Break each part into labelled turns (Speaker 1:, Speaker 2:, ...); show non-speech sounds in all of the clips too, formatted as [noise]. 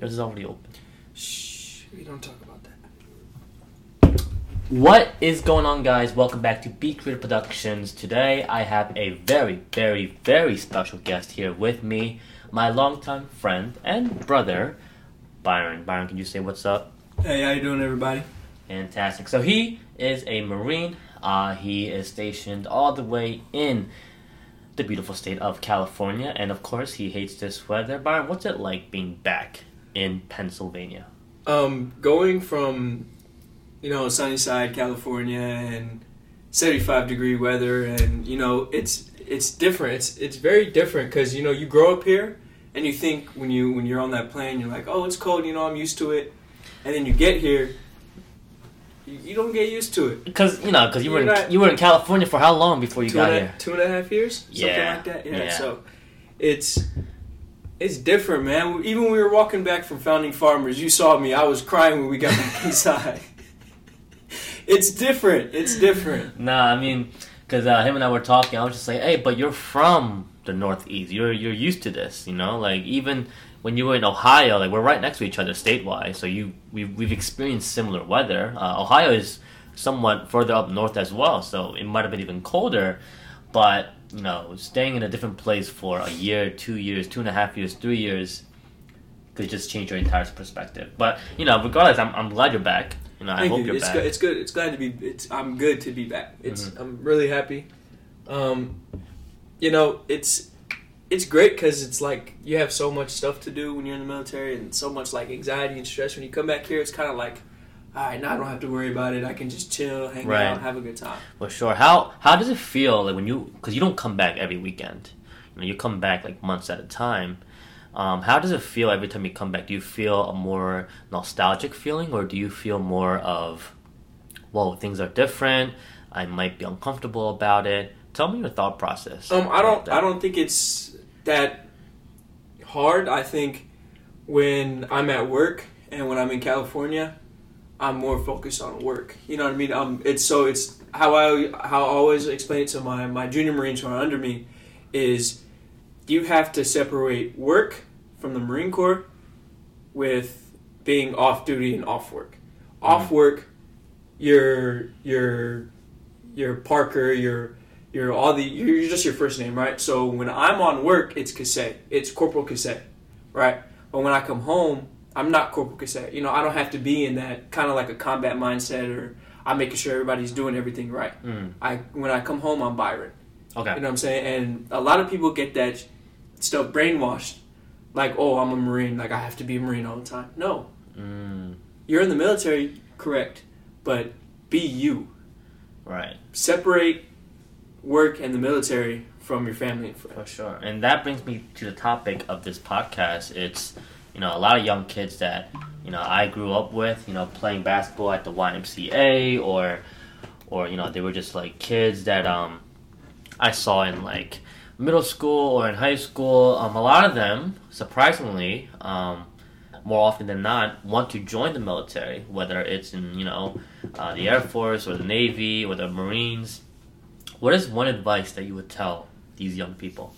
Speaker 1: Yours is already open.
Speaker 2: Shh, we don't talk about that.
Speaker 1: What is going on, guys? Welcome back to Be Creative Productions. Today, I have a very, very, very special guest here with me, my longtime friend and brother, Byron. Byron, can you say what's up?
Speaker 2: Hey, how you doing, everybody?
Speaker 1: Fantastic. So he is a Marine. Uh, he is stationed all the way in the beautiful state of California, and of course, he hates this weather. Byron, what's it like being back in Pennsylvania?
Speaker 2: Um, going from, you know, Sunnyside, California and 75 degree weather, and you know, it's it's different. It's it's very different because you know you grow up here, and you think when you when you're on that plane, you're like, oh, it's cold. You know, I'm used to it, and then you get here. You you don't get used to it.
Speaker 1: Because you know, because you were in,
Speaker 2: not-
Speaker 1: you were in California for how long before you got
Speaker 2: a-
Speaker 1: here?
Speaker 2: two and a half years, something
Speaker 1: Yeah,
Speaker 2: like that. Yeah.
Speaker 1: yeah.
Speaker 2: So it's it's different, man. Even when we were walking back from Founding Farmers, you saw me. I was crying when we got back [laughs] inside. it's different. It's different.
Speaker 1: Nah, I mean, because uh, him and I were talking, I was just like, hey, but you're from the Northeast. You're you're used to this, you know. Like even when you were in Ohio, like we're right next to each other statewide, so you we've we've experienced similar weather. Uh, Ohio is somewhat further up north as well, so it might have been even colder. But you know, staying in a different place for a year, two years, two and a half years, three years could just change your entire perspective. But you know, regardless, I'm I'm glad you're back. You know, I
Speaker 2: Thank
Speaker 1: hope
Speaker 2: you.
Speaker 1: you're
Speaker 2: It's
Speaker 1: back.
Speaker 2: good. It's good. It's glad to be. It's. I'm good to be back. It's.
Speaker 1: Mm-hmm.
Speaker 2: I'm really happy. Um, you know, it's. It's great because it's like you have so much stuff to do when you're in the military, and so much like anxiety and stress. When you come back here, it's kind of like, all right, now I don't have to worry about it. I can just chill, hang
Speaker 1: Right.
Speaker 2: out, have a good time.
Speaker 1: For sure. How how does it feel like when you because you don't come back every weekend, you know, you come back like months at a time. Um, how does it feel every time you come back? Do you feel a more nostalgic feeling, or do you feel more of, whoa, things are different. I might be uncomfortable about it. Tell me your thought process.
Speaker 2: Um, I don't.
Speaker 1: that.
Speaker 2: I don't think it's that hard. I think when I'm at work and when I'm in California, I'm more focused on work. You know what I mean? Um, it's so it's how I how I always explain it to my my junior Marines who are under me is you have to separate work from the Marine Corps with being off duty and off work. Off work, you're you're you're Parker, you're you're all the you're you're just your first name, right? So when I'm on work, it's Kassaye. It's Corporal Kassaye, right? But when I come home, I'm not Corporal Kassaye. You know, I don't have to be in that kind of like a combat mindset or I'm making sure everybody's doing everything right.
Speaker 1: Mm,
Speaker 2: I when I come home, I'm Byron.
Speaker 1: okay.
Speaker 2: You know what I'm saying? And a lot of people get that stuff brainwashed, like, oh, I'm a Marine, like I have to be a Marine all the time. No,
Speaker 1: Mm,
Speaker 2: you're in the military, correct, but be you.
Speaker 1: right.
Speaker 2: Separate work and the military from your family and friends.
Speaker 1: For sure. And that brings me to the topic of this podcast. It's, you know, a lot of young kids that, you know, I grew up with, you know, playing basketball at the YMCA or or, you know, they were just like kids that um I saw in like middle school or in high school. Um a lot of them, surprisingly, um more often than not, want to join the military, whether it's in, you know, uh, the Air Force or the Navy or the Marines. What is one advice that you would tell these young people?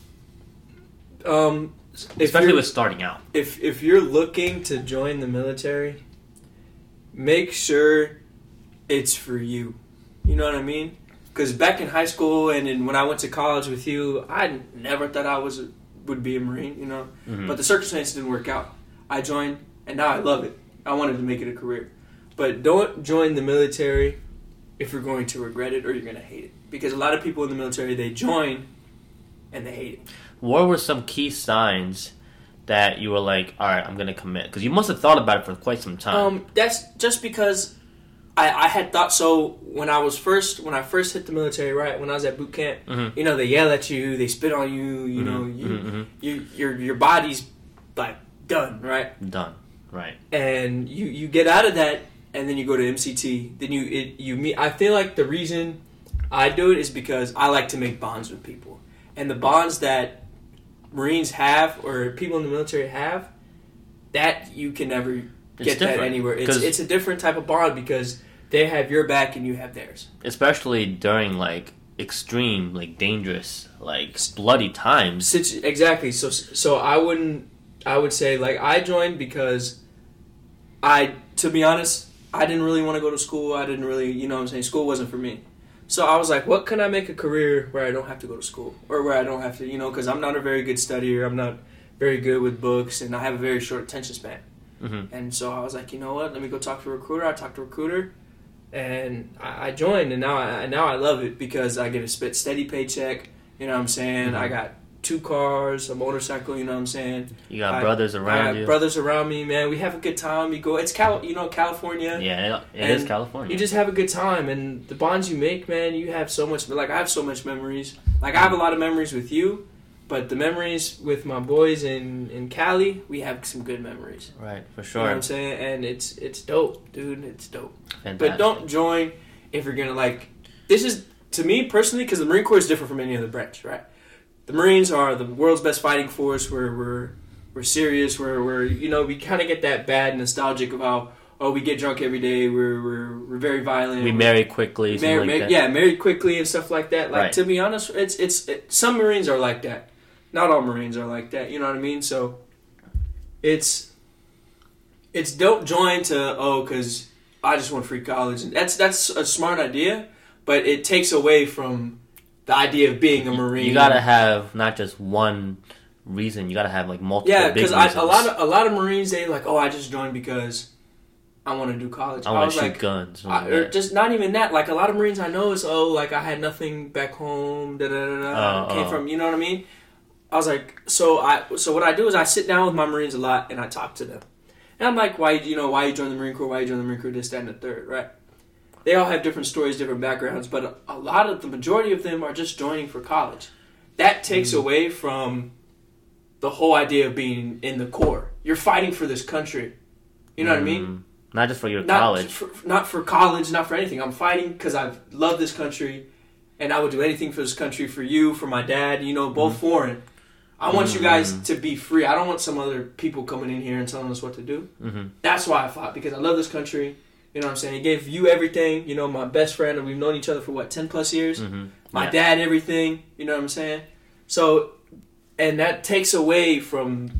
Speaker 2: Um,
Speaker 1: especially with starting out.
Speaker 2: if if you're looking to join the military, make sure it's for you. You know what I mean? Because back in high school and in, when I went to college with you, I never thought I was would be a Marine. You know,
Speaker 1: Mhm.
Speaker 2: but the circumstances didn't work out. I joined, and now I love it. I wanted to make it a career. But don't join the military if you're going to regret it or you're going to hate it. Because a lot of people in the military they join and they hate it.
Speaker 1: What were some key signs that you were like, all right, I'm gonna commit? Because you must have thought about it for quite some time.
Speaker 2: Um, that's just because I, I had thought so when I was first when I first hit the military, right? When I was at boot camp,
Speaker 1: Mhm.
Speaker 2: you know, they yell at you, they spit on you, you know,
Speaker 1: Mhm,
Speaker 2: you,
Speaker 1: mhm, mhm.
Speaker 2: you your your body's like done, right?
Speaker 1: Done. Right.
Speaker 2: And you you get out of that, and then you go to MCT. Then you it, you meet. I feel like the reason I do it is because I like to make bonds with people, and the bonds that Marines have or people in the military have, that you can never
Speaker 1: It's
Speaker 2: get that anywhere. It's it's a different type of bond because they have your back and you have theirs.
Speaker 1: Especially during like extreme, like dangerous, like bloody times.
Speaker 2: Situ- exactly. So so I wouldn't I would say like I joined because I, to be honest, I didn't really want to go to school. I didn't really, you know, what I'm saying school wasn't for me. So I was like, what can I make a career where I don't have to go to school or where I don't have to, you know, because I'm not a very good studier. I'm not very good with books, and I have a very short attention span.
Speaker 1: Mm-hmm.
Speaker 2: And so I was like, you know what? Let me go talk to a recruiter. I talked to a recruiter, and I, I joined, and now I now I love it because I get a spit steady paycheck. You know what I'm saying?
Speaker 1: Mhm.
Speaker 2: I got two cars, a motorcycle. You know what I'm saying?
Speaker 1: You got
Speaker 2: I-
Speaker 1: brothers
Speaker 2: I
Speaker 1: around
Speaker 2: got
Speaker 1: you.
Speaker 2: brothers around me, man. We have a good time. You go. It's Cal. You know California.
Speaker 1: yeah, it, it is California.
Speaker 2: You just have a good time, and the bonds you make, man. You have so much. Like I have so much memories. Like I have a lot of memories with you, but the memories with my boys in in Cali, we have some good memories.
Speaker 1: right, for
Speaker 2: You know
Speaker 1: sure.
Speaker 2: what I'm saying? And it's it's dope, dude. It's dope.
Speaker 1: Fantastic.
Speaker 2: But don't join if you're gonna like. This is to me personally because the Marine Corps is different from any other branch, right? The Marines are the world's best fighting force. We're we're we're serious. We're we're you know we kind of get that bad nostalgic about oh we get drunk every day. We're we're, we're very violent.
Speaker 1: we marry quickly. something
Speaker 2: Mar-
Speaker 1: like
Speaker 2: mar- yeah, marry quickly and stuff like that. Like
Speaker 1: Right.
Speaker 2: to be honest, it's it's it, some Marines are like that. Not all Marines are like that. You know what I mean? So it's it's don't join to oh because I just want free college. And that's that's a smart idea, but it takes away from the idea of being a Marine.
Speaker 1: You gotta have not just one reason. You gotta have like multiple.
Speaker 2: yeah, because a lot of a lot of Marines they like oh I just joined because I want to do college.
Speaker 1: I want to shoot
Speaker 2: like.
Speaker 1: guns.
Speaker 2: I,
Speaker 1: like
Speaker 2: or just not even that. Like a lot of Marines I know is oh like I had nothing back home. Da da da da.
Speaker 1: Oh,
Speaker 2: Came
Speaker 1: oh.
Speaker 2: from you know what I mean. I was like so I so what I do is I sit down with my Marines a lot and I talk to them. And I'm like why you know why you join the Marine Corps why you join the Marine Corps this that and the third right. They all have different stories, different backgrounds, but a, a lot of the majority of them are just joining for college. That takes
Speaker 1: Mm.
Speaker 2: away from the whole idea of being in the Corps. You're fighting for this country. You know what I mean?
Speaker 1: Mm, Not just for your
Speaker 2: not
Speaker 1: college.
Speaker 2: For, not for college, not for anything. I'm fighting because I love this country, and I would do anything for this country, for you, for my dad. You know, both foreign. I want you guys
Speaker 1: Mhm.
Speaker 2: to be free. I don't want some other people coming in here and telling us what to do.
Speaker 1: hmm
Speaker 2: That's why I fought because I love this country. You know what I'm saying? He gave you everything. You know, my best friend, and we've known each other for what ten plus years.
Speaker 1: hmm
Speaker 2: My
Speaker 1: Yeah.
Speaker 2: dad, everything. You know what I'm saying? So, and that takes away from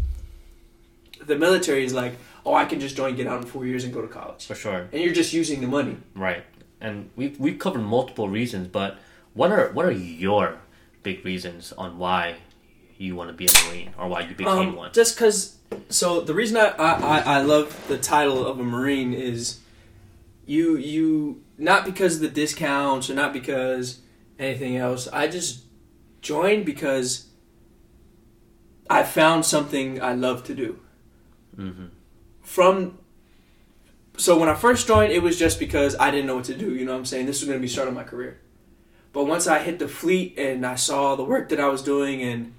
Speaker 2: the military. Is like, oh, I can just join, get out in four years, and go to college
Speaker 1: For sure.
Speaker 2: and you're just using the money.
Speaker 1: Right. And we've we've covered multiple reasons, but what are what are your big reasons on why you want to be a Marine or why you became
Speaker 2: Um,
Speaker 1: one?
Speaker 2: just because. So the reason I, I, I love the title of a Marine is you you not because of the discounts or not because anything else. I just joined because I found something I love to do.
Speaker 1: hmm
Speaker 2: From so when I first joined, it was just because I didn't know what to do. You know what I'm saying? This was going to be starting my career. But once I hit the fleet and I saw the work that I was doing and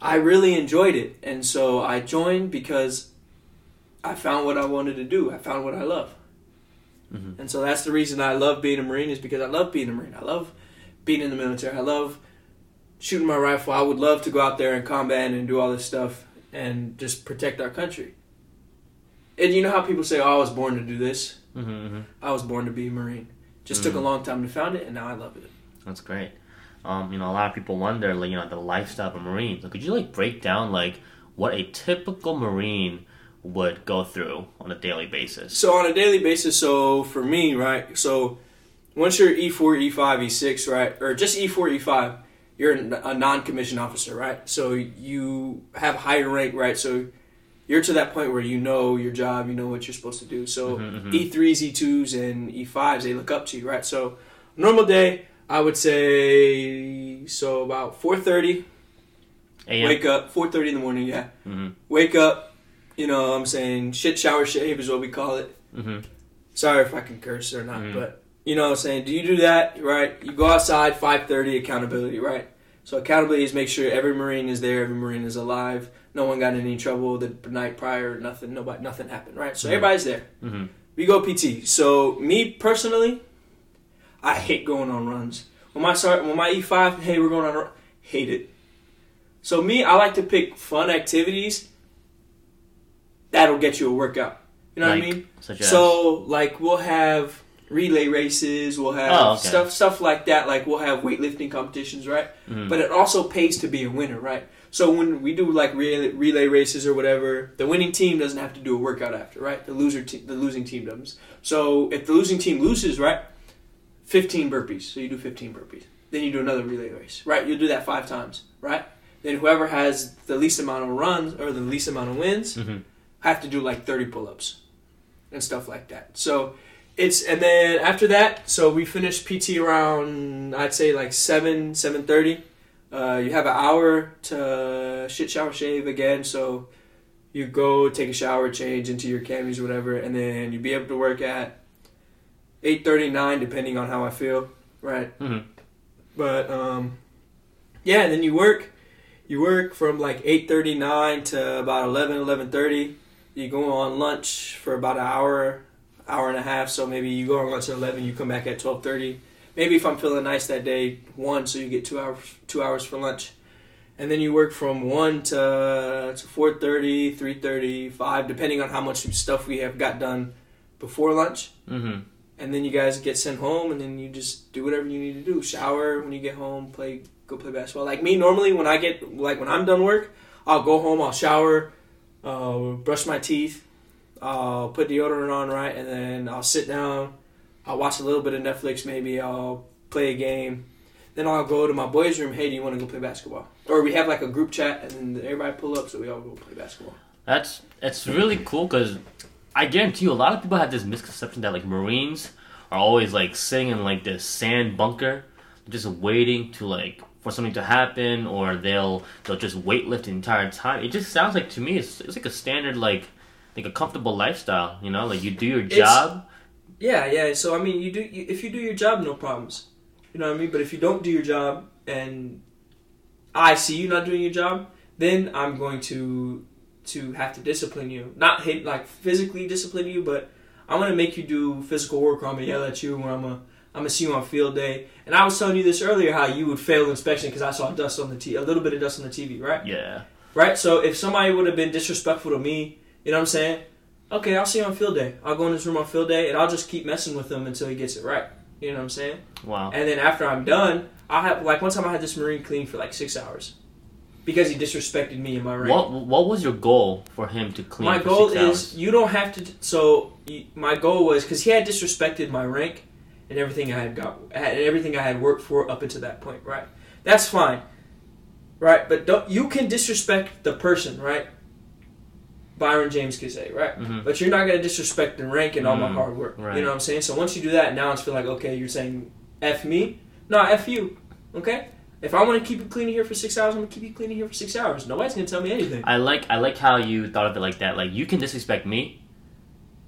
Speaker 2: I really enjoyed it. And so I joined because I found what I wanted to do. I found what I love.
Speaker 1: Mhm.
Speaker 2: And so that's the reason I love being a Marine is because I love being a Marine. I love being in the military. I love shooting my rifle. I would love to go out there and combat and do all this stuff and just protect our country. And you know how people say, "Oh, I was born to do this."
Speaker 1: hmm hmm
Speaker 2: I was born to be a Marine. Just took a
Speaker 1: Mhm.
Speaker 2: long time to find it, and now I love it.
Speaker 1: That's great. Um, you know, a lot of people wonder, like, you know, the lifestyle of a Marine. So could you like break down like what a typical Marine would go through on a daily basis?
Speaker 2: So on a daily basis, so for me, right? So once you're E E4, E5, E6, right, or just E E4, E5, you're a non-commissioned officer, right? So you have higher rank, right? So you're to that point where you know your job, you know what you're supposed to do. So
Speaker 1: Mhm, mhm.
Speaker 2: E3s, E2s, and E5s, they look up to you, right? So normal day, I would say so about 4:30.
Speaker 1: AM?
Speaker 2: Wake up 4:30 in the morning, yeah.
Speaker 1: hmm
Speaker 2: Wake up, you know, what I'm saying shit, shower, shave is what we call it.
Speaker 1: hmm
Speaker 2: Sorry if I can curse or not,
Speaker 1: Mhm.
Speaker 2: but you know what I'm saying? Do you do that, right? You go outside, 5.30, accountability, right? So accountability is make sure every Marine is there, every Marine is alive, no one got in any trouble the night prior, nothing, nobody, nothing happened, right? So
Speaker 1: Mhm.
Speaker 2: everybody's there.
Speaker 1: hmm
Speaker 2: We go PT. So me personally, I hate going on runs. When my start, when my E5, hey, we're going on a run, hate it. So me, I like to pick fun activities that'll get you a workout. You know
Speaker 1: Like,
Speaker 2: what I mean? So like we'll have relay races. We'll have
Speaker 1: Oh, okay.
Speaker 2: stuff stuff like that. Like we'll have weightlifting competitions, right?
Speaker 1: Mhm.
Speaker 2: But it also pays to be a winner, right? So when we do like relay, relay races or whatever, the winning team doesn't have to do a workout after, right? The loser, te- the losing team does. So if the losing team loses, right, fifteen burpees. So you do fifteen burpees. Then you do another relay race, right? You'll do that five times, right? Then whoever has the least amount of runs or the least amount of wins
Speaker 1: Mhm.
Speaker 2: Have to do like thirty pull-ups and stuff like that. So it's and then after that, so we finish PT around I'd say like seven seven thirty. Uh, you have an hour to shit shower shave again, so you go take a shower, change into your camis or whatever, and then you'll be able to work at eight thirty nine depending on how I feel, right?
Speaker 1: Mhm.
Speaker 2: But um, yeah, and then you work. You work from like eight thirty nine to about 11, 11.30. You go on lunch for about an hour, hour and a half. So maybe you go on lunch at eleven. You come back at twelve thirty. Maybe if I'm feeling nice that day, one. So you get two hours, two hours for lunch, and then you work from one to to 4.30, 3.30, 5, depending on how much stuff we have got done before lunch
Speaker 1: Mhm.
Speaker 2: and then you guys get sent home, and then you just do whatever you need to do. Shower when you get home, play, go play basketball. Like me, normally when I get like when I'm done work, I'll go home, I'll shower, uh, brush my teeth, I'll put deodorant on, right, and then I'll sit down, I'll watch a little bit of Netflix, maybe I'll play a game. Then I'll go to my boys' room. Hey, do you want to go play basketball? Or we have like a group chat, and then everybody pull up, so we all go play basketball.
Speaker 1: That's it's really cool because I guarantee you a lot of people have this misconception that like Marines are always like sitting in like this sand bunker, just waiting to like for something to happen, or they'll they'll just weightlift the entire time. It just sounds like to me it's it's like a standard like like a comfortable lifestyle. You know, like you do your
Speaker 2: It's-
Speaker 1: job.
Speaker 2: Yeah, yeah. So I mean, you do you, if you do your job, no problems. You know what I mean. But if you don't do your job, and I see you not doing your job, then I'm going to to have to discipline you. Not hit like physically discipline you, but I'm gonna make you do physical work. Or I'm gonna yell at you, or I'm gonna I'm gonna see you on field day. And I was telling you this earlier, how you would fail inspection because I saw dust on the t a little bit of dust on the TV, right?
Speaker 1: Yeah.
Speaker 2: Right? So if somebody would have been disrespectful to me, you know what I'm saying? Okay, I'll see you on field day. I'll go in this room on field day and I'll just keep messing with him until he gets it right. You know what I'm saying?
Speaker 1: Wow.
Speaker 2: And then after I'm done, I have like one time I had this Marine clean for like six hours. Because he disrespected me in my rank.
Speaker 1: What what was your goal for him to clean?
Speaker 2: my goal is you don't have to. So you, my goal was because he had disrespected my rank and everything I had got and everything I had worked for up until that point. Right, that's fine. Right, but don't you can disrespect the person, right? Byron James could say, right?
Speaker 1: Mhm.
Speaker 2: But you're not gonna disrespect the rank and all my
Speaker 1: Mm,
Speaker 2: hard work.
Speaker 1: right.
Speaker 2: You know what I'm saying? So once you do that, now it's feel like okay, you're saying f me. No, f you. Okay. If I want to keep you cleaning here for six hours, I'm gonna keep you cleaning here for six hours. Nobody's gonna tell me anything.
Speaker 1: I like I like how you thought of it like that. Like you can disrespect me,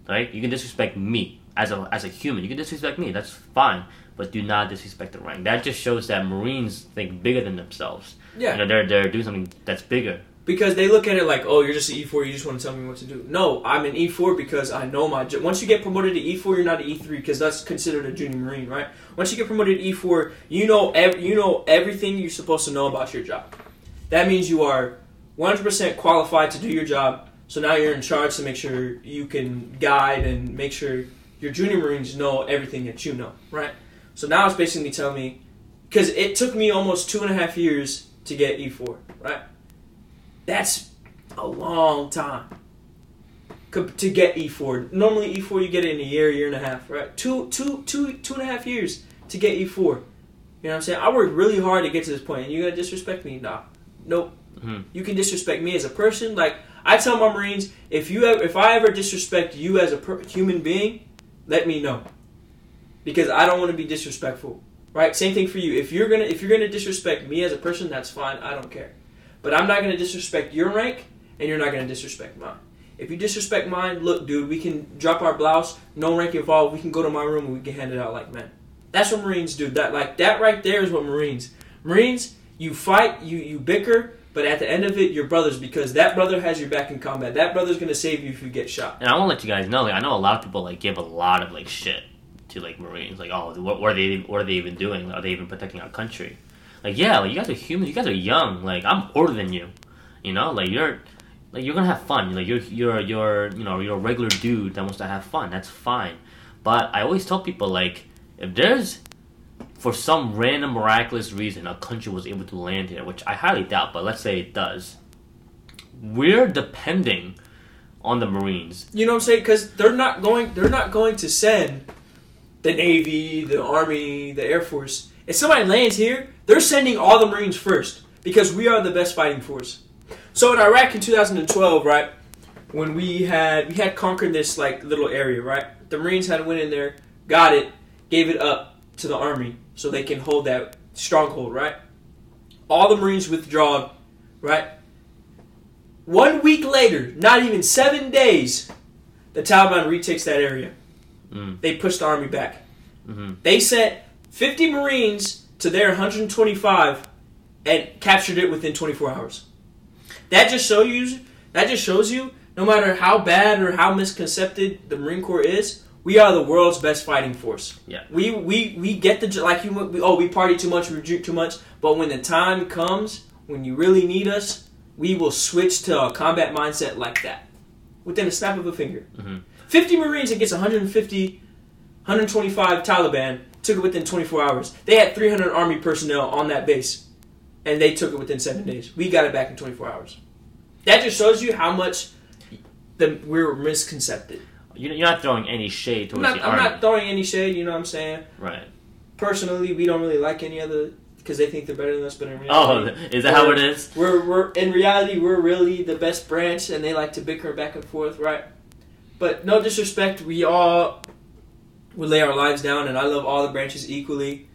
Speaker 1: right? You can disrespect me as a as a human. You can disrespect me. That's fine, but do not disrespect the rank. That just shows that Marines think bigger than themselves.
Speaker 2: Yeah.
Speaker 1: You know, they're they're doing something that's bigger.
Speaker 2: Because they look at it like, oh, you're just an E4, you just want to tell me what to do. No, I'm an E4 because I know my. jo- Once you get promoted to E4, you're not an E3 because that's considered a junior marine, right? Once you get promoted to E4, you know ev- you know everything you're supposed to know about your job. That means you are 100% qualified to do your job. So now you're in charge to make sure you can guide and make sure your junior marines know everything that you know, right? So now it's basically telling me, because it took me almost two and a half years to get E4, right? That's a long time to get E4. Normally E4 you get it in a year, year and a half, right? Two, two, two, two and a half years to get E4. You know what I'm saying? I worked really hard to get to this point, and you're gonna disrespect me? Nah, nope.
Speaker 1: Mhm.
Speaker 2: You can disrespect me as a person. Like I tell my Marines, if you ever, if I ever disrespect you as a per- human being, let me know, because I don't want to be disrespectful. Right? Same thing for you. If you're gonna if you're gonna disrespect me as a person, that's fine. I don't care. But I'm not gonna disrespect your rank, and you're not gonna disrespect mine. If you disrespect mine, look, dude, we can drop our blouse, no rank involved. We can go to my room and we can hand it out like men. That's what Marines do. That like that right there is what Marines. Marines, you fight, you you bicker, but at the end of it, you're brothers because that brother has your back in combat. That brother's gonna save you if you get shot.
Speaker 1: And I want to let you guys know, like I know a lot of people like give a lot of like shit to like Marines, like oh, what, what are they? What are they even doing? Are they even protecting our country? Like yeah, like you guys are humans. You guys are young. Like I'm older than you. You know, like you're like you're gonna have fun. Like you're you're you're you know you're a regular dude that wants to have fun. That's fine. But I always tell people like, if there's for some random miraculous reason a country was able to land here, which I highly doubt, but let's say it does, we're depending on the Marines.
Speaker 2: You know what I'm saying? Because they're not going. They're not going to send the Navy, the Army, the Air Force. If somebody lands here, they're sending all the Marines first because we are the best fighting force. So in Iraq in 2012, right, when we had we had conquered this like little area, right, the Marines had went in there, got it, gave it up to the Army so they can hold that stronghold, right. All the Marines withdraw, right. One week later, not even seven days, the Taliban retakes that area.
Speaker 1: Mm.
Speaker 2: They push the army back.
Speaker 1: hmm
Speaker 2: They sent 50 Marines to their 125 and captured it within 24 hours. That just show you that just shows you no matter how bad or how misconcepted the Marine Corps is, we are the world's best fighting force.
Speaker 1: Yeah.
Speaker 2: We we we get the like you we, oh we party too much, we drink too much, but when the time comes when you really need us, we will switch to a combat mindset like that within a snap of a finger.
Speaker 1: Mhm.
Speaker 2: 50 Marines against 150 125 Taliban took it within 24 hours. They had 300 army personnel on that base, and they took it within seven days. We got it back in 24 hours. That just shows you how much the, we're misconcepted.
Speaker 1: You- You're not throwing any shade
Speaker 2: I'm
Speaker 1: towards
Speaker 2: not,
Speaker 1: the
Speaker 2: I'm
Speaker 1: army,
Speaker 2: not throwing any shade, you know what I'm saying?
Speaker 1: right?
Speaker 2: Personally, we don't really like any other because they think they're better than us, but in
Speaker 1: oh, [laughs]
Speaker 2: reality, Oh,
Speaker 1: is that how it is?
Speaker 2: we're, we're in reality we're really the best branch, and they like to bicker back and forth, right? But no disrespect, we all would lay our lives down, and I love all the branches equally.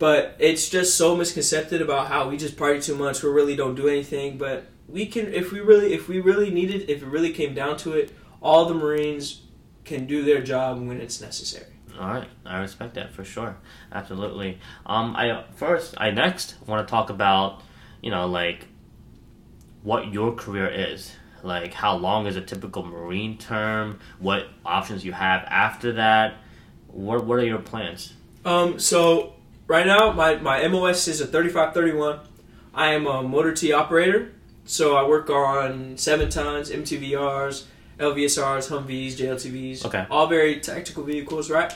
Speaker 2: But it's just so misconcepted about how we just party too much. We really don't do anything. But we can, if we really, if we really needed, if it really came down to it, all the Marines can do their job when it's necessary.
Speaker 1: All right, I respect that for sure, absolutely. Um, I first, I next want to talk about, you know, like what your career is. Like, how long is a typical Marine term? What options you have after that? What What are your plans?
Speaker 2: Um, so right now my, my MOS is a 3531. I am a motor T operator. So I work on 7 tons, MTVRs, LVSRs, Humvees, JLTVs.
Speaker 1: Okay.
Speaker 2: All very tactical vehicles, right?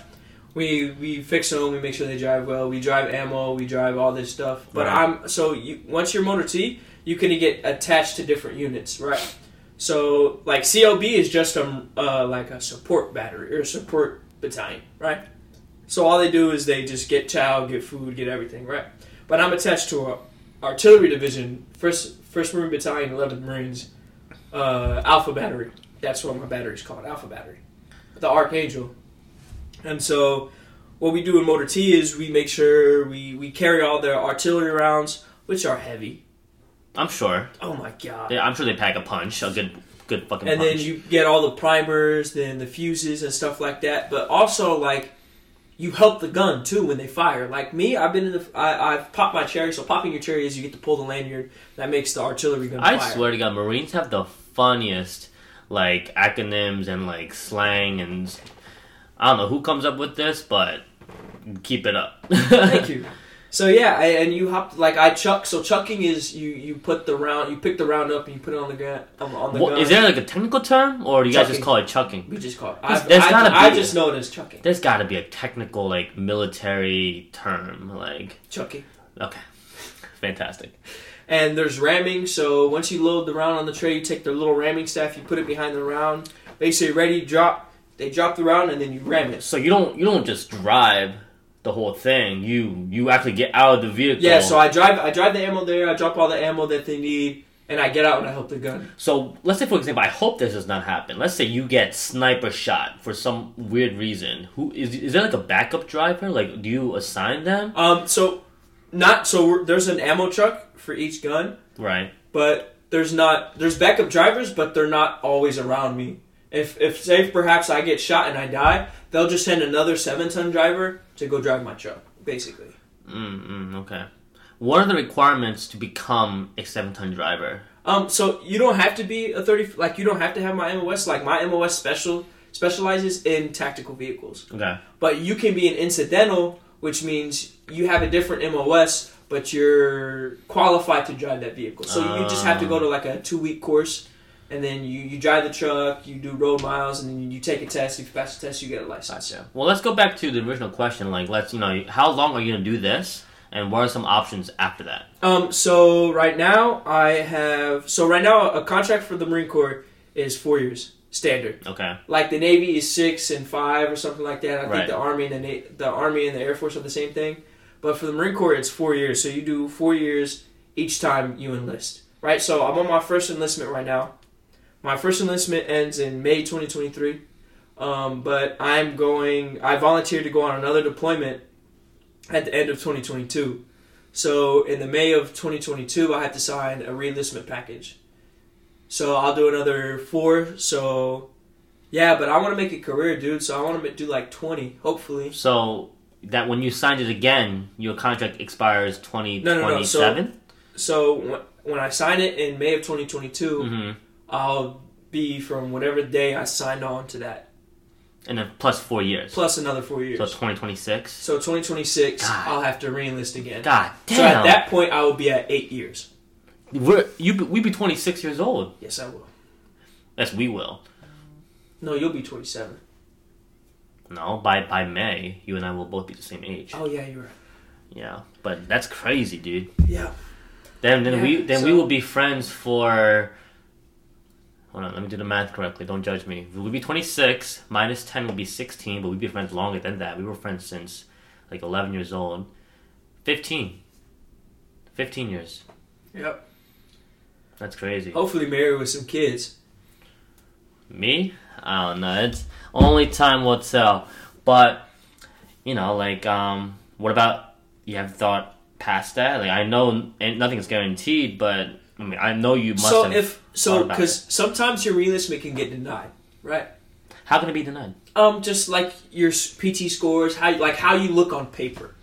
Speaker 2: We we fix them, we make sure they drive well, we drive ammo, we drive all this stuff. But
Speaker 1: Right.
Speaker 2: I'm so you once you're motor T, you can get attached to different units, right? So like CLB is just a uh, like a support battery or a support battalion, right? So all they do is they just get chow, get food, get everything, right? But I'm attached to a artillery division, first First Marine Battalion, 11th Marines, uh, Alpha Battery. That's what my battery's called, Alpha Battery, the Archangel. And so what we do in Motor T is we make sure we we carry all their artillery rounds, which are heavy.
Speaker 1: I'm sure.
Speaker 2: Oh my god!
Speaker 1: Yeah, I'm sure they pack a punch, a good, good fucking
Speaker 2: and
Speaker 1: punch.
Speaker 2: then you get all the primers, then the fuses and stuff like that. But also like you help the gun too when they fire. Like me, I've been in the I, I've popped my cherry. So popping your cherry is you get to pull the lanyard that makes the artillery gun
Speaker 1: I
Speaker 2: fire.
Speaker 1: swear to God, Marines have the funniest like acronyms and like slang and I don't know who comes up with this, but keep it up.
Speaker 2: Thank you. [laughs] So yeah, I, and you hop like I chuck. So chucking is you you put the round, you pick the round up and you put it on the gun on, the
Speaker 1: What,
Speaker 2: gun.
Speaker 1: is there like a technical term, or do you guys just call it chucking?
Speaker 2: we just call it. I,
Speaker 1: there's
Speaker 2: I,
Speaker 1: gotta
Speaker 2: I
Speaker 1: be-
Speaker 2: just know it as chucking.
Speaker 1: There's got to be a technical like military term, like
Speaker 2: Chucking.
Speaker 1: okay, [laughs] fantastic.
Speaker 2: And there's ramming, so once you load the round on the tray, you take the little ramming staff, you put it behind the round. They say ready, drop. They drop the round, and then you ram it.
Speaker 1: So you don't you don't just drive the whole thing. You you actually get out of the vehicle.
Speaker 2: Yeah, so I drive. I drive the ammo there. I drop all the ammo that they need, and I get out and I help the gun.
Speaker 1: So let's say, for example, I hope this does not happen. Let's say you get sniper shot for some weird reason. Who is is there like a backup driver? Like, do you assign them?
Speaker 2: Um, so not so we're, there's an ammo truck for each gun,
Speaker 1: Right.
Speaker 2: but there's not there's backup drivers, but they're not always around me. If if say perhaps I get shot and I die, they'll just send another seven ton driver to go drive my truck, basically.
Speaker 1: Mm, okay. What are the requirements to become a seven ton driver?
Speaker 2: Um, so you don't have to be a thirty like you don't have to have my MOS. Like my MOS special specializes in tactical vehicles,
Speaker 1: Okay.
Speaker 2: but you can be an incidental, which means you have a different MOS, but you're qualified to drive that vehicle. So you just have to go to like a two week course and then you, you drive the truck, you do road miles, and then you, you take a test. If you pass the test, you get a license.
Speaker 1: Gotcha. Well, let's go back to the original question. Like, let's you know, how long are you gonna do this, and what are some options after that?
Speaker 2: Um, so right now I have so right now a contract for the Marine Corps is four years standard.
Speaker 1: Okay.
Speaker 2: Like the Navy is six and five or something like that. I
Speaker 1: Right.
Speaker 2: think the Army and the Na- the Army and the Air Force are the same thing. But for the Marine Corps, it's four years. So you do four years each time you enlist. Right. So I'm on my first enlistment right now. My first enlistment ends in May 2023. Um, but I'm going. I volunteered to go on another deployment at the end of 2022. So in the May of 2022, I had to sign a reenlistment package. So I'll do another four. So yeah, but I want to make a career, dude. So I want to do like 20, hopefully.
Speaker 1: So that when you signed it again, your contract expires twenty
Speaker 2: twenty seven. No, no,
Speaker 1: no,
Speaker 2: so- when I sign it in May of 2022,
Speaker 1: Mm-hmm.
Speaker 2: I'll be from whatever day I signed on to that,
Speaker 1: And then plus four years.
Speaker 2: plus another four years.
Speaker 1: So twenty twenty six.
Speaker 2: So 2026,
Speaker 1: God.
Speaker 2: I'll have to reenlist again.
Speaker 1: God damn.
Speaker 2: So at that point, I will be at eight years.
Speaker 1: We're you be- we be twenty six years old.
Speaker 2: Yes, I will.
Speaker 1: Yes, we will.
Speaker 2: No, you'll be 27.
Speaker 1: No, by by May, you and I will both be the same age.
Speaker 2: Oh yeah, you're right.
Speaker 1: Yeah, but that's crazy, dude.
Speaker 2: Yeah.
Speaker 1: Then then we
Speaker 2: Yeah,
Speaker 1: then we will be friends for. Hold on, let me do the math correctly. Don't judge me. We'll be twenty six minus ten will be sixteen, but we'd be friends longer than that. We were friends since like eleven years old. Fifteen. Fifteen years.
Speaker 2: Yep.
Speaker 1: That's crazy.
Speaker 2: Hopefully, married with some kids.
Speaker 1: Me? I don't know. It's only time will tell. But you know, like, um, what about you have thought past that? Like, I know nothing's guaranteed, but I mean, I know you must
Speaker 2: so
Speaker 1: have.
Speaker 2: if so, because sometimes your reenlistment can get denied, right?
Speaker 1: how can it be denied?
Speaker 2: Um, just like your PT scores, how like how you look on paper.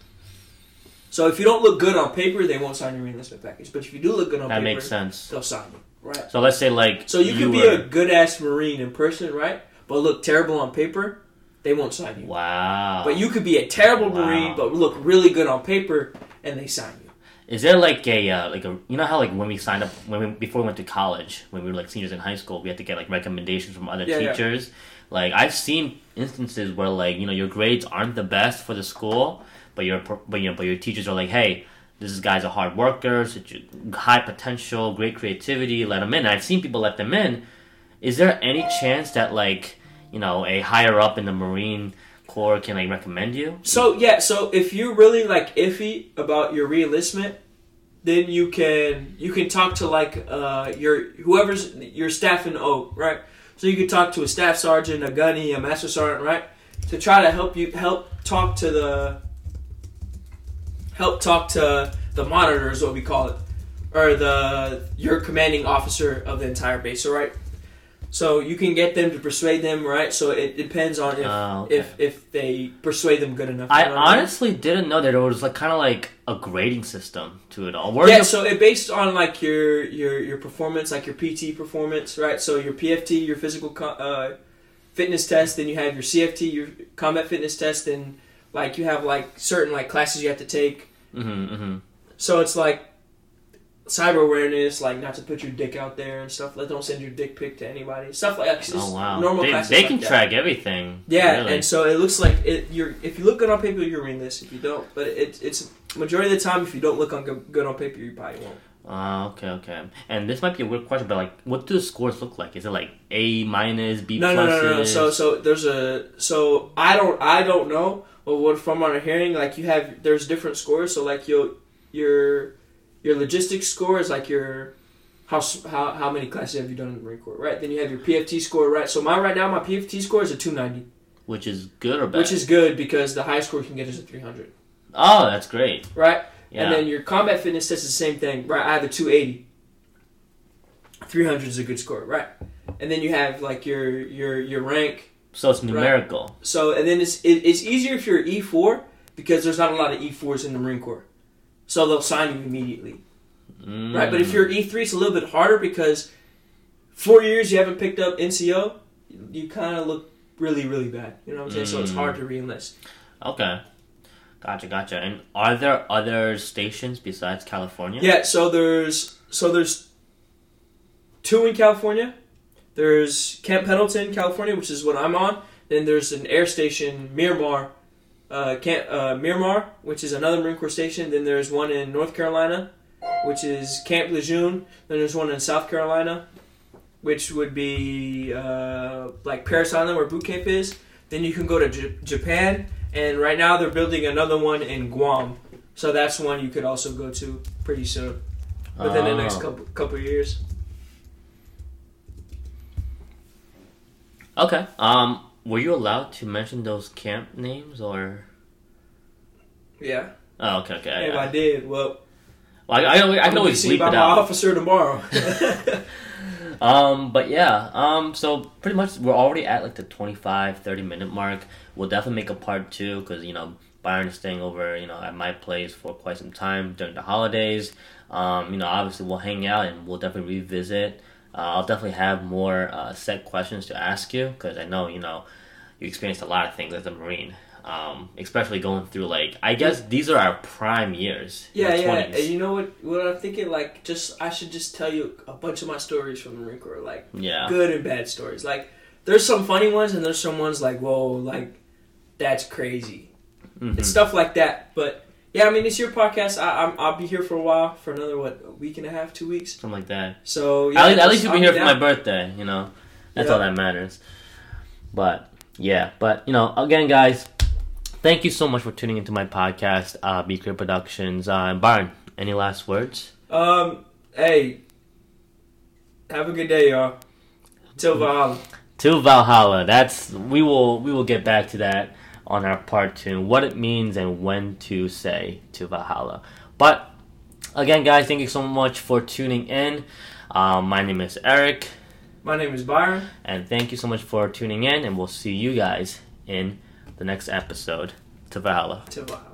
Speaker 2: So if you don't look good on paper, they won't sign your reenlistment package. But if you do look good on
Speaker 1: That
Speaker 2: paper,
Speaker 1: makes sense.
Speaker 2: they'll sign you, right?
Speaker 1: So let's say like
Speaker 2: So you, could be
Speaker 1: were-
Speaker 2: a good ass Marine in person, right? But look terrible on paper, they won't sign you.
Speaker 1: wow.
Speaker 2: But you could be a terrible
Speaker 1: Wow.
Speaker 2: Marine, but look really good on paper, and they sign you.
Speaker 1: Is there like a uh, like a you know how like when we signed up when we, before we went to college when we were like seniors in high school we had to get like recommendations from other
Speaker 2: Yeah, yeah.
Speaker 1: teachers. Like I've seen instances where like you know your grades aren't the best for the school, but your but you know but your teachers are like, hey, this guy's a hard worker, such high potential, great creativity, let him in. I've seen people let them in. Is there any chance that like you know a higher up in the Marine Corps can like recommend you?
Speaker 2: So yeah, so if you're really like iffy about your reenlistment, then you can you can talk to like uh your whoever's your staff in O, right? So you can talk to a staff sergeant, a gunny, a master sergeant, right? To try to help you help talk to the help talk to the monitor is what we call it. Or the your commanding officer of the entire base, all right? So you can get them to persuade them, right? So it depends on if
Speaker 1: Oh, okay.
Speaker 2: if if they persuade them good enough.
Speaker 1: I
Speaker 2: you know mean?
Speaker 1: honestly didn't know that it was like kind of like a grading system to it all. Where's
Speaker 2: yeah, so it based on like your your your performance, like your PT performance, right? So your PFT, your physical co- uh, fitness test, then you have your CFT, your combat fitness test, and like you have like certain like classes you have to take.
Speaker 1: Mhm, mhm.
Speaker 2: So it's like cyber awareness, like not to put your dick out there and stuff. Like don't send your dick pic to anybody. Stuff like that.
Speaker 1: Oh wow,
Speaker 2: Normal
Speaker 1: they, they
Speaker 2: like
Speaker 1: can
Speaker 2: that.
Speaker 1: track everything.
Speaker 2: Yeah,
Speaker 1: really.
Speaker 2: and so it looks like it. You're if you look good on paper, you're in this. If you don't, but it, it's majority of the time, if you don't look on good, on paper, you probably won't.
Speaker 1: Ah, okay, okay. And this might be a weird question, but like, what do the scores look like? Is it like A minus, B
Speaker 2: No, no, no, no, no. So, so there's a so I don't I don't know, but what from what I'm hearing, like you have there's different scores. So like your your your logistics score is like your how how how many classes have you done in the Marine Corps, right? Then you have your PFT score, right? So my right now my PFT score is a 290,
Speaker 1: which is good or bad?
Speaker 2: which is good because the highest score you can get is a 300,
Speaker 1: oh, that's great.
Speaker 2: right?
Speaker 1: Yeah.
Speaker 2: And then your combat fitness test is the same thing, right? I have a 280. 300 is a good score, right? And then you have like your your your rank
Speaker 1: so it's numerical.
Speaker 2: So and then it's it, it's easier if you're E four because there's not a lot of E fours in the Marine Corps, so they'll sign you immediately,
Speaker 1: Mm.
Speaker 2: right? But if you're E three, it's a little bit harder because four years you haven't picked up NCO, you kind of look really really bad. You know what I'm saying? So it's
Speaker 1: Mm.
Speaker 2: hard to reenlist.
Speaker 1: okay, gotcha, gotcha. And are there other stations besides California?
Speaker 2: Yeah. So there's so there's two in California, There's Camp Pendleton, California, which is what I'm on. Then there's an air station, Miramar, uh, Camp uh, Miramar, which is another Marine Corps station. Then there's one in North Carolina, which is Camp Lejeune. Then there's one in South Carolina, which would be uh, like Parris Island, where boot camp is. Then you can go to J- Japan, and right now they're building another one in Guam. So that's one you could also go to pretty soon, within the next
Speaker 1: Oh.
Speaker 2: couple couple years.
Speaker 1: Okay. Um, were you allowed to mention those camp names or?
Speaker 2: Yeah.
Speaker 1: Oh, okay, okay.
Speaker 2: If
Speaker 1: I,
Speaker 2: I did, well,
Speaker 1: well, I, I, I
Speaker 2: I'm
Speaker 1: can
Speaker 2: gonna
Speaker 1: always
Speaker 2: seen
Speaker 1: bleep
Speaker 2: by
Speaker 1: it
Speaker 2: my officer tomorrow. [laughs] [laughs]
Speaker 1: Um, but yeah, um, so pretty much we're already at like the 25, 30 minute mark. We'll definitely make a part two because, you know, Byron is staying over, you know, at my place for quite some time during the holidays. Um, you know, obviously we'll hang out and we'll definitely revisit. Uh, I'll definitely have more uh, set questions to ask you because I know, you know, you experienced a lot of things as a Marine. Um, especially going through like I guess these are our prime years.
Speaker 2: yeah, yeah.
Speaker 1: 20s.
Speaker 2: And you know what? What I'm thinking, like, just I should just tell you a bunch of my stories from the Marine Corps, like
Speaker 1: yeah.
Speaker 2: good and bad stories. Like, there's some funny ones, and there's some ones like, whoa, like that's crazy.
Speaker 1: Mhm.
Speaker 2: It's stuff like that. But yeah, I mean, it's your podcast. I, I'm, I'll be here for a while, for another what, a week and a half, two weeks.
Speaker 1: Something like that.
Speaker 2: So yeah,
Speaker 1: at, least, at least you'll be
Speaker 2: I'll
Speaker 1: here for my birthday, you know. That's
Speaker 2: Yeah.
Speaker 1: all that matters. But yeah, but you know, again, guys, thank you so much for tuning into my podcast, uh, Be Clear Productions. Uh, Byron, any last words?
Speaker 2: Um, hey, have a good day, y'all. Till Valhalla.
Speaker 1: To Valhalla. That's we will we will get back to that on our part two. What it means and when to say to Valhalla. But again, guys, thank you so much for tuning in. Um, my name is Eric.
Speaker 2: My name is Byron.
Speaker 1: And thank you so much for tuning in, and we'll see you guys in the next episode. To Valhalla.
Speaker 2: Till Valhalla.